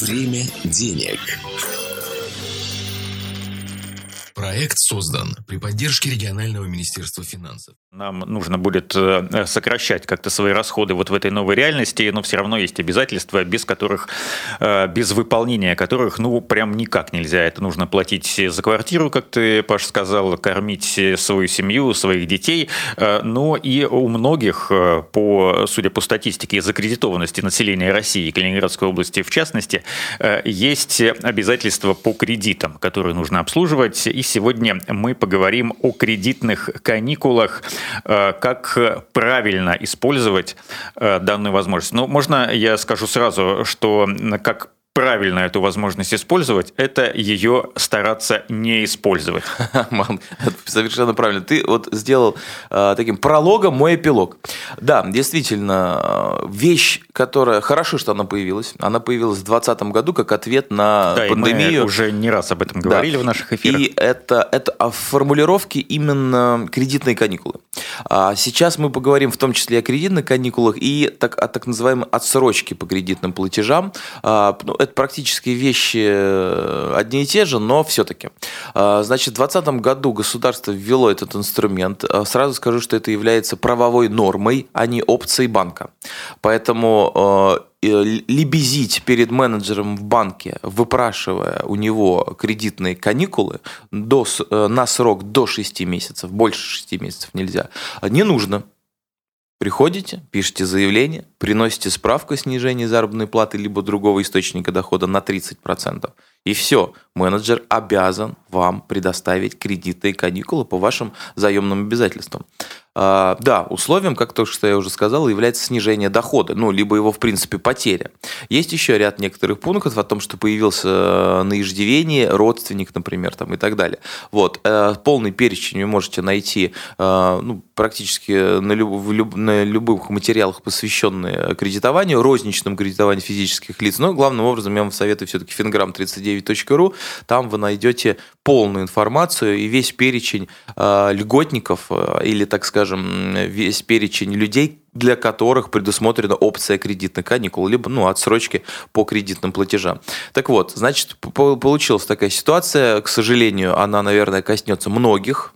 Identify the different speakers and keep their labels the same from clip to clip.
Speaker 1: Время денег. Проект создан при поддержке регионального министерства финансов.
Speaker 2: Нам нужно будет э, сокращать как-то свои расходы вот в этой новой реальности, но все равно есть обязательства, без которых, э, без выполнения которых, ну, прям никак нельзя. Это нужно платить за квартиру, как ты, Паш, сказал, кормить свою семью, своих детей. Э, но и у многих, по, судя по статистике закредитованности населения России, Калининградской области в частности, есть обязательства по кредитам, которые нужно обслуживать. И сегодня мы поговорим о кредитных каникулах, э, как правильно использовать э, данную возможность. Ну, можно я скажу сразу, что как правильно эту возможность использовать, это ее стараться не использовать.
Speaker 3: Мам, совершенно правильно. Ты вот сделал э, таким прологом мой эпилог. Да, действительно, э, вещь, которая... Хорошо, что она появилась. Она появилась в 2020 году как ответ на
Speaker 2: да,
Speaker 3: пандемию.
Speaker 2: И мы уже не раз об этом говорили да. в наших эфирах.
Speaker 3: И это, это о формулировке именно кредитные каникулы. А сейчас мы поговорим в том числе о кредитных каникулах и так, о так называемой отсрочке по кредитным платежам. А, ну, это практически вещи э, одни и те же, но все-таки. А, значит, в 2020 году государство ввело этот инструмент. А, сразу скажу, что это является правовой нормой, а не опцией банка. Поэтому э, лебезить перед менеджером в банке, выпрашивая у него кредитные каникулы до, э, на срок до 6 месяцев, больше 6 месяцев нельзя, не нужно. Приходите, пишите заявление, приносите справку о снижении заработной платы либо другого источника дохода на 30%. И все, менеджер обязан вам предоставить кредиты и каникулы по вашим заемным обязательствам. А, да, условием, как то, что я уже сказал, является снижение дохода, ну, либо его, в принципе, потеря. Есть еще ряд некоторых пунктов о том, что появился э, на иждивении родственник, например, там, и так далее. Вот. Э, полный перечень вы можете найти э, ну, практически на, люб, люб, на любых материалах, посвященных кредитованию, розничному кредитованию физических лиц. Но главным образом я вам советую все-таки fingram39.ru. Там вы найдете полную информацию и весь перечень льготников или, так скажем, весь перечень людей, для которых предусмотрена опция кредитных каникул, либо ну, отсрочки по кредитным платежам. Так вот, значит, получилась такая ситуация, к сожалению, она, наверное, коснется многих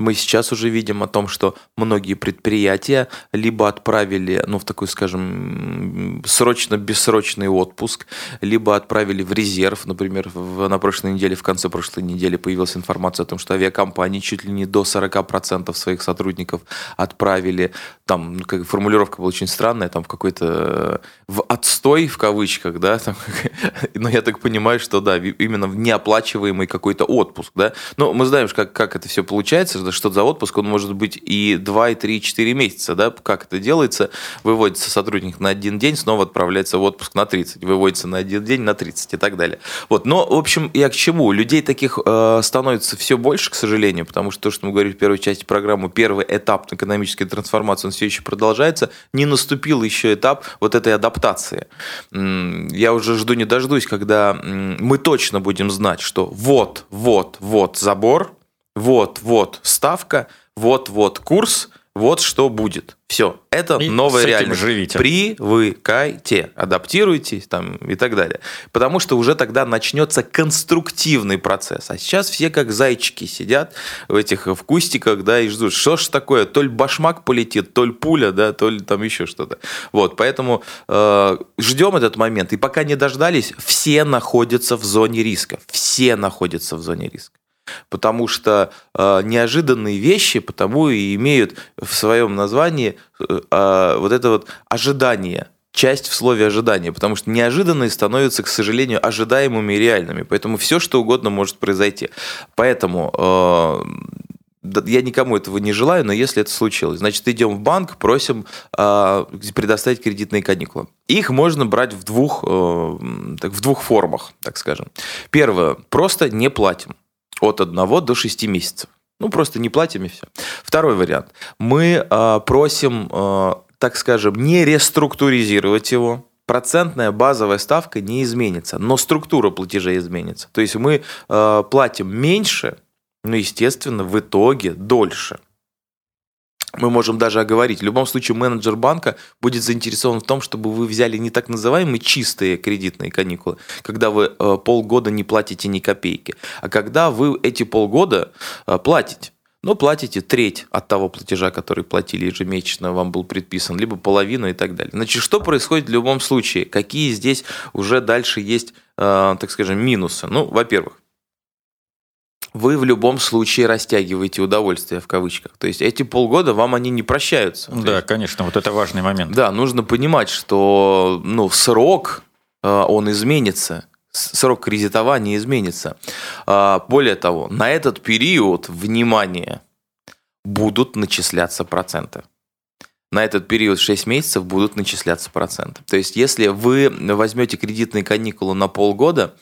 Speaker 3: мы сейчас уже видим о том, что многие предприятия либо отправили, ну, в такой, скажем, срочно-бессрочный отпуск, либо отправили в резерв. Например, в, на прошлой неделе, в конце прошлой недели появилась информация о том, что авиакомпании чуть ли не до 40% своих сотрудников отправили. Там ну, как, формулировка была очень странная, там в какой-то в отстой, в кавычках, да, там, но я так понимаю, что да, именно в неоплачиваемый какой-то отпуск, да. Но мы знаем, как, как это все получается, что за отпуск, он может быть и 2, и 3, и 4 месяца, да, как это делается, выводится сотрудник на один день, снова отправляется в отпуск на 30, выводится на один день на 30 и так далее. Вот, но, в общем, я к чему? Людей таких э, становится все больше, к сожалению, потому что то, что мы говорили в первой части программы, первый этап экономической трансформации, он все еще продолжается, не наступил еще этап вот этой адаптации. Я уже жду не дождусь, когда мы точно будем знать, что вот, вот, вот забор, вот-вот ставка, вот-вот курс, вот что будет. Все, это и новая реальность.
Speaker 2: Живите.
Speaker 3: Привыкайте, адаптируйтесь там, и так далее. Потому что уже тогда начнется конструктивный процесс. А сейчас все как зайчики сидят в этих в кустиках, да, и ждут, что ж такое, то ли башмак полетит, то ли пуля, да, то ли там еще что-то. Вот, поэтому э, ждем этот момент. И пока не дождались, все находятся в зоне риска. Все находятся в зоне риска потому что э, неожиданные вещи потому и имеют в своем названии э, э, вот это вот ожидание, часть в слове ожидания, потому что неожиданные становятся, к сожалению, ожидаемыми и реальными, поэтому все что угодно может произойти. Поэтому э, я никому этого не желаю, но если это случилось, значит, идем в банк, просим э, предоставить кредитные каникулы. Их можно брать в двух, э, так, в двух формах, так скажем. Первое, просто не платим от 1 до 6 месяцев. Ну, просто не платим и все. Второй вариант. Мы э, просим, э, так скажем, не реструктуризировать его. Процентная базовая ставка не изменится, но структура платежей изменится. То есть мы э, платим меньше, но, естественно, в итоге дольше. Мы можем даже оговорить. В любом случае менеджер банка будет заинтересован в том, чтобы вы взяли не так называемые чистые кредитные каникулы, когда вы э, полгода не платите ни копейки, а когда вы эти полгода э, платите. Но платите треть от того платежа, который платили ежемесячно, вам был предписан, либо половину и так далее. Значит, что происходит в любом случае? Какие здесь уже дальше есть, э, так скажем, минусы? Ну, во-первых, вы в любом случае растягиваете удовольствие в кавычках. То есть эти полгода вам они не прощаются.
Speaker 2: Да,
Speaker 3: есть,
Speaker 2: конечно, вот это важный момент.
Speaker 3: Да, нужно понимать, что ну, срок э, он изменится. Срок кредитования изменится. А, более того, на этот период, внимание, будут начисляться проценты на этот период 6 месяцев будут начисляться проценты. То есть, если вы возьмете кредитные каникулы на полгода,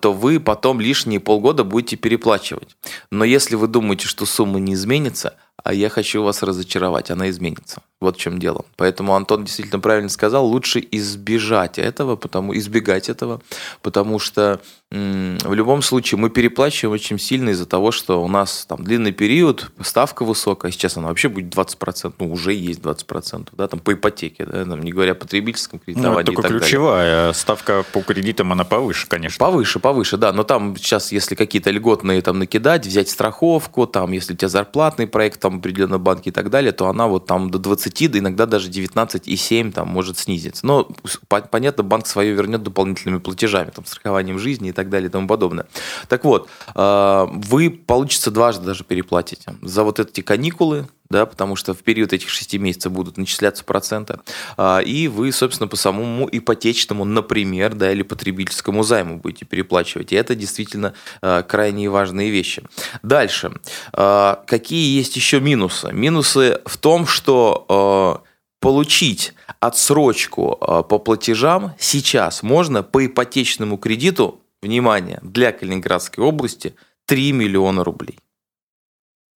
Speaker 3: то вы потом лишние полгода будете переплачивать. Но если вы думаете, что сумма не изменится, а я хочу вас разочаровать, она изменится. Вот в чем дело. Поэтому Антон действительно правильно сказал, лучше избежать этого, потому, избегать этого, потому что в любом случае мы переплачиваем очень сильно из-за того, что у нас там длинный период, ставка высокая, сейчас она вообще будет 20%, ну уже есть 20%, да, там по ипотеке, да, там, не говоря о потребительском кредитовании. Ну, это
Speaker 2: только ключевая далее. ставка по кредитам, она повыше, конечно.
Speaker 3: Повыше, повыше, да, но там сейчас, если какие-то льготные там накидать, взять страховку, там, если у тебя зарплатный проект, там, определенные банки и так далее, то она вот там до 20, да иногда даже 19,7 там может снизиться. Но, понятно, банк свое вернет дополнительными платежами, там, страхованием жизни и так далее и тому подобное. Так вот, а, вы, получится, дважды даже переплатите. За вот эти каникулы, да, потому что в период этих шести месяцев будут начисляться проценты, а, и вы, собственно, по самому ипотечному, например, да, или потребительскому займу будете переплачивать. И это действительно а, крайне важные вещи. Дальше. Какие есть еще минусы? Минусы в том, что получить отсрочку по платежам сейчас можно по ипотечному кредиту внимание, для Калининградской области 3 миллиона рублей.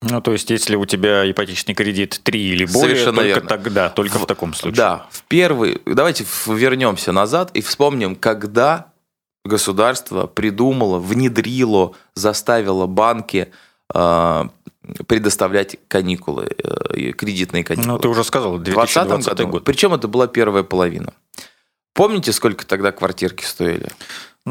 Speaker 2: Ну, то есть, если у тебя ипотечный кредит 3 или более, Совершенно только верно. тогда, только в, в таком случае.
Speaker 3: Да, в первый... Давайте вернемся назад и вспомним, когда государство придумало, внедрило, заставило банки э, предоставлять каникулы, э, кредитные каникулы.
Speaker 2: Ну, ты уже сказал, 2020 году. год.
Speaker 3: Причем это была первая половина. Помните, сколько тогда квартирки стоили?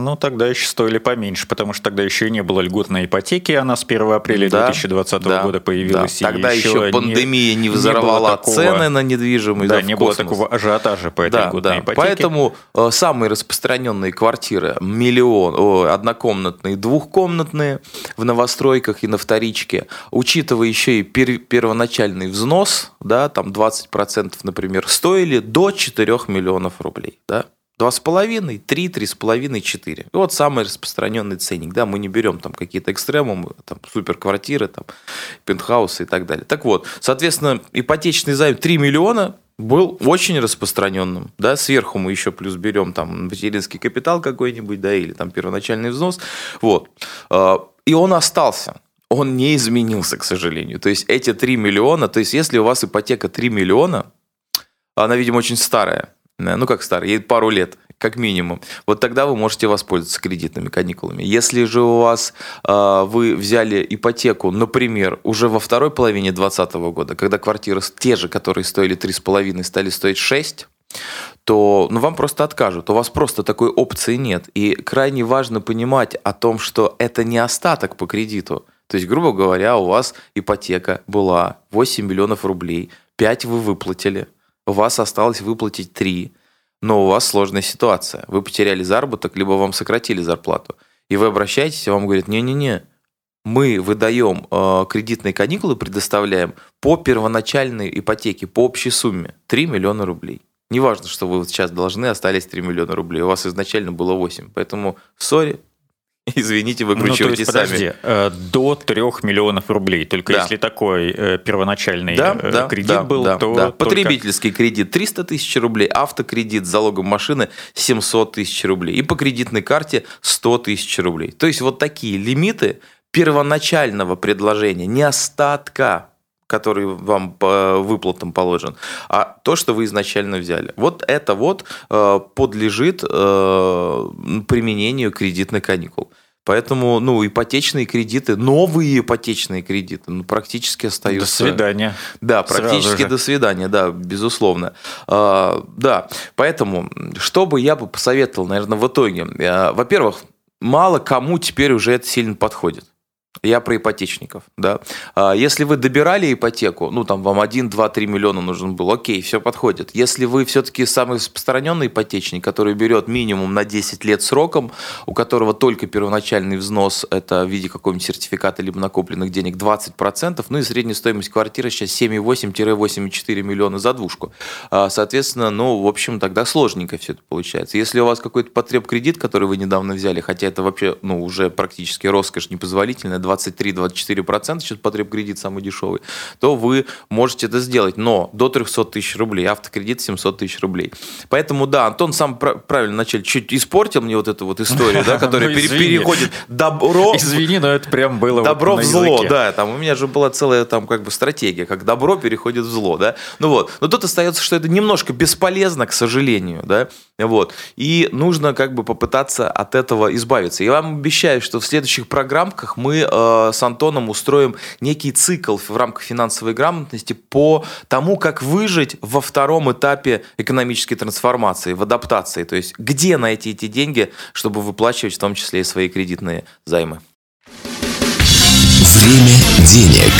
Speaker 2: Ну, тогда еще стоили поменьше, потому что тогда еще и не было льготной ипотеки, она с 1 апреля да, 2020 да, года появилась.
Speaker 3: Да. Тогда еще, еще пандемия не, не взорвала такого, цены на недвижимость.
Speaker 2: Да, да не было такого ажиотажа по этой да, льготной да. ипотеке.
Speaker 3: Поэтому э, самые распространенные квартиры, миллион, о, однокомнатные, двухкомнатные в новостройках и на вторичке, учитывая еще и пер, первоначальный взнос, да, там 20%, например, стоили до 4 миллионов рублей. Да? Два с половиной, три, три с половиной, четыре. И вот самый распространенный ценник. Да, мы не берем там какие-то экстремумы, там суперквартиры, там пентхаусы и так далее. Так вот, соответственно, ипотечный займ 3 миллиона был очень распространенным, да, сверху мы еще плюс берем там материнский капитал какой-нибудь, да, или там первоначальный взнос, вот, а, и он остался, он не изменился, к сожалению, то есть эти 3 миллиона, то есть если у вас ипотека 3 миллиона, она, видимо, очень старая, ну как старый, ей пару лет, как минимум, вот тогда вы можете воспользоваться кредитными каникулами. Если же у вас э, вы взяли ипотеку, например, уже во второй половине 2020 года, когда квартиры те же, которые стоили 3,5, стали стоить 6, то ну, вам просто откажут. У вас просто такой опции нет. И крайне важно понимать о том, что это не остаток по кредиту. То есть, грубо говоря, у вас ипотека была 8 миллионов рублей, 5 вы выплатили – у вас осталось выплатить 3, но у вас сложная ситуация. Вы потеряли заработок, либо вам сократили зарплату. И вы обращаетесь, и вам говорят, не-не-не, мы выдаем э, кредитные каникулы, предоставляем по первоначальной ипотеке, по общей сумме 3 миллиона рублей. Неважно, что вы вот сейчас должны, остались 3 миллиона рублей. У вас изначально было 8. Поэтому, сори, Извините, выкручивайте ну, то есть, подожди, сами.
Speaker 2: Э, до 3 миллионов рублей. Только да. если такой э, первоначальный да, э, да, кредит да, был,
Speaker 3: да,
Speaker 2: то...
Speaker 3: Да. Потребительский кредит 300 тысяч рублей, автокредит с залогом машины 700 тысяч рублей. И по кредитной карте 100 тысяч рублей. То есть вот такие лимиты первоначального предложения, не остатка который вам по выплатам положен, а то, что вы изначально взяли. Вот это вот подлежит применению кредитных каникул. Поэтому, ну, ипотечные кредиты, новые ипотечные кредиты, ну, практически остаются...
Speaker 2: До свидания.
Speaker 3: Да, практически до свидания, да, безусловно. А, да, поэтому, что бы я бы посоветовал, наверное, в итоге? А, во-первых, мало кому теперь уже это сильно подходит. Я про ипотечников, да. А, если вы добирали ипотеку, ну, там вам 1, 2, 3 миллиона нужен был, окей, все подходит. Если вы все-таки самый распространенный ипотечник, который берет минимум на 10 лет сроком, у которого только первоначальный взнос, это в виде какого-нибудь сертификата либо накопленных денег 20%, ну и средняя стоимость квартиры сейчас 7,8-8,4 миллиона за двушку. А, соответственно, ну, в общем, тогда сложненько все это получается. Если у вас какой-то потреб кредит, который вы недавно взяли, хотя это вообще, ну, уже практически роскошь непозволительная, 23-24%, сейчас потреб-кредит самый дешевый, то вы можете это сделать. Но до 300 тысяч рублей, автокредит 700 тысяч рублей. Поэтому, да, Антон сам правильно вначале чуть испортил мне вот эту вот историю, да, которая ну, переходит добро...
Speaker 2: Извини, но это прям было
Speaker 3: Добро в зло, да, там у меня же была целая там как бы стратегия, как добро переходит в зло, да. Ну вот, но тут остается, что это немножко бесполезно, к сожалению, да, вот. И нужно как бы попытаться от этого избавиться. Я вам обещаю, что в следующих программках мы э, с Антоном устроим некий цикл в рамках финансовой грамотности по тому, как выжить во втором этапе экономической трансформации, в адаптации. То есть где найти эти деньги, чтобы выплачивать в том числе и свои кредитные займы.
Speaker 4: Время денег.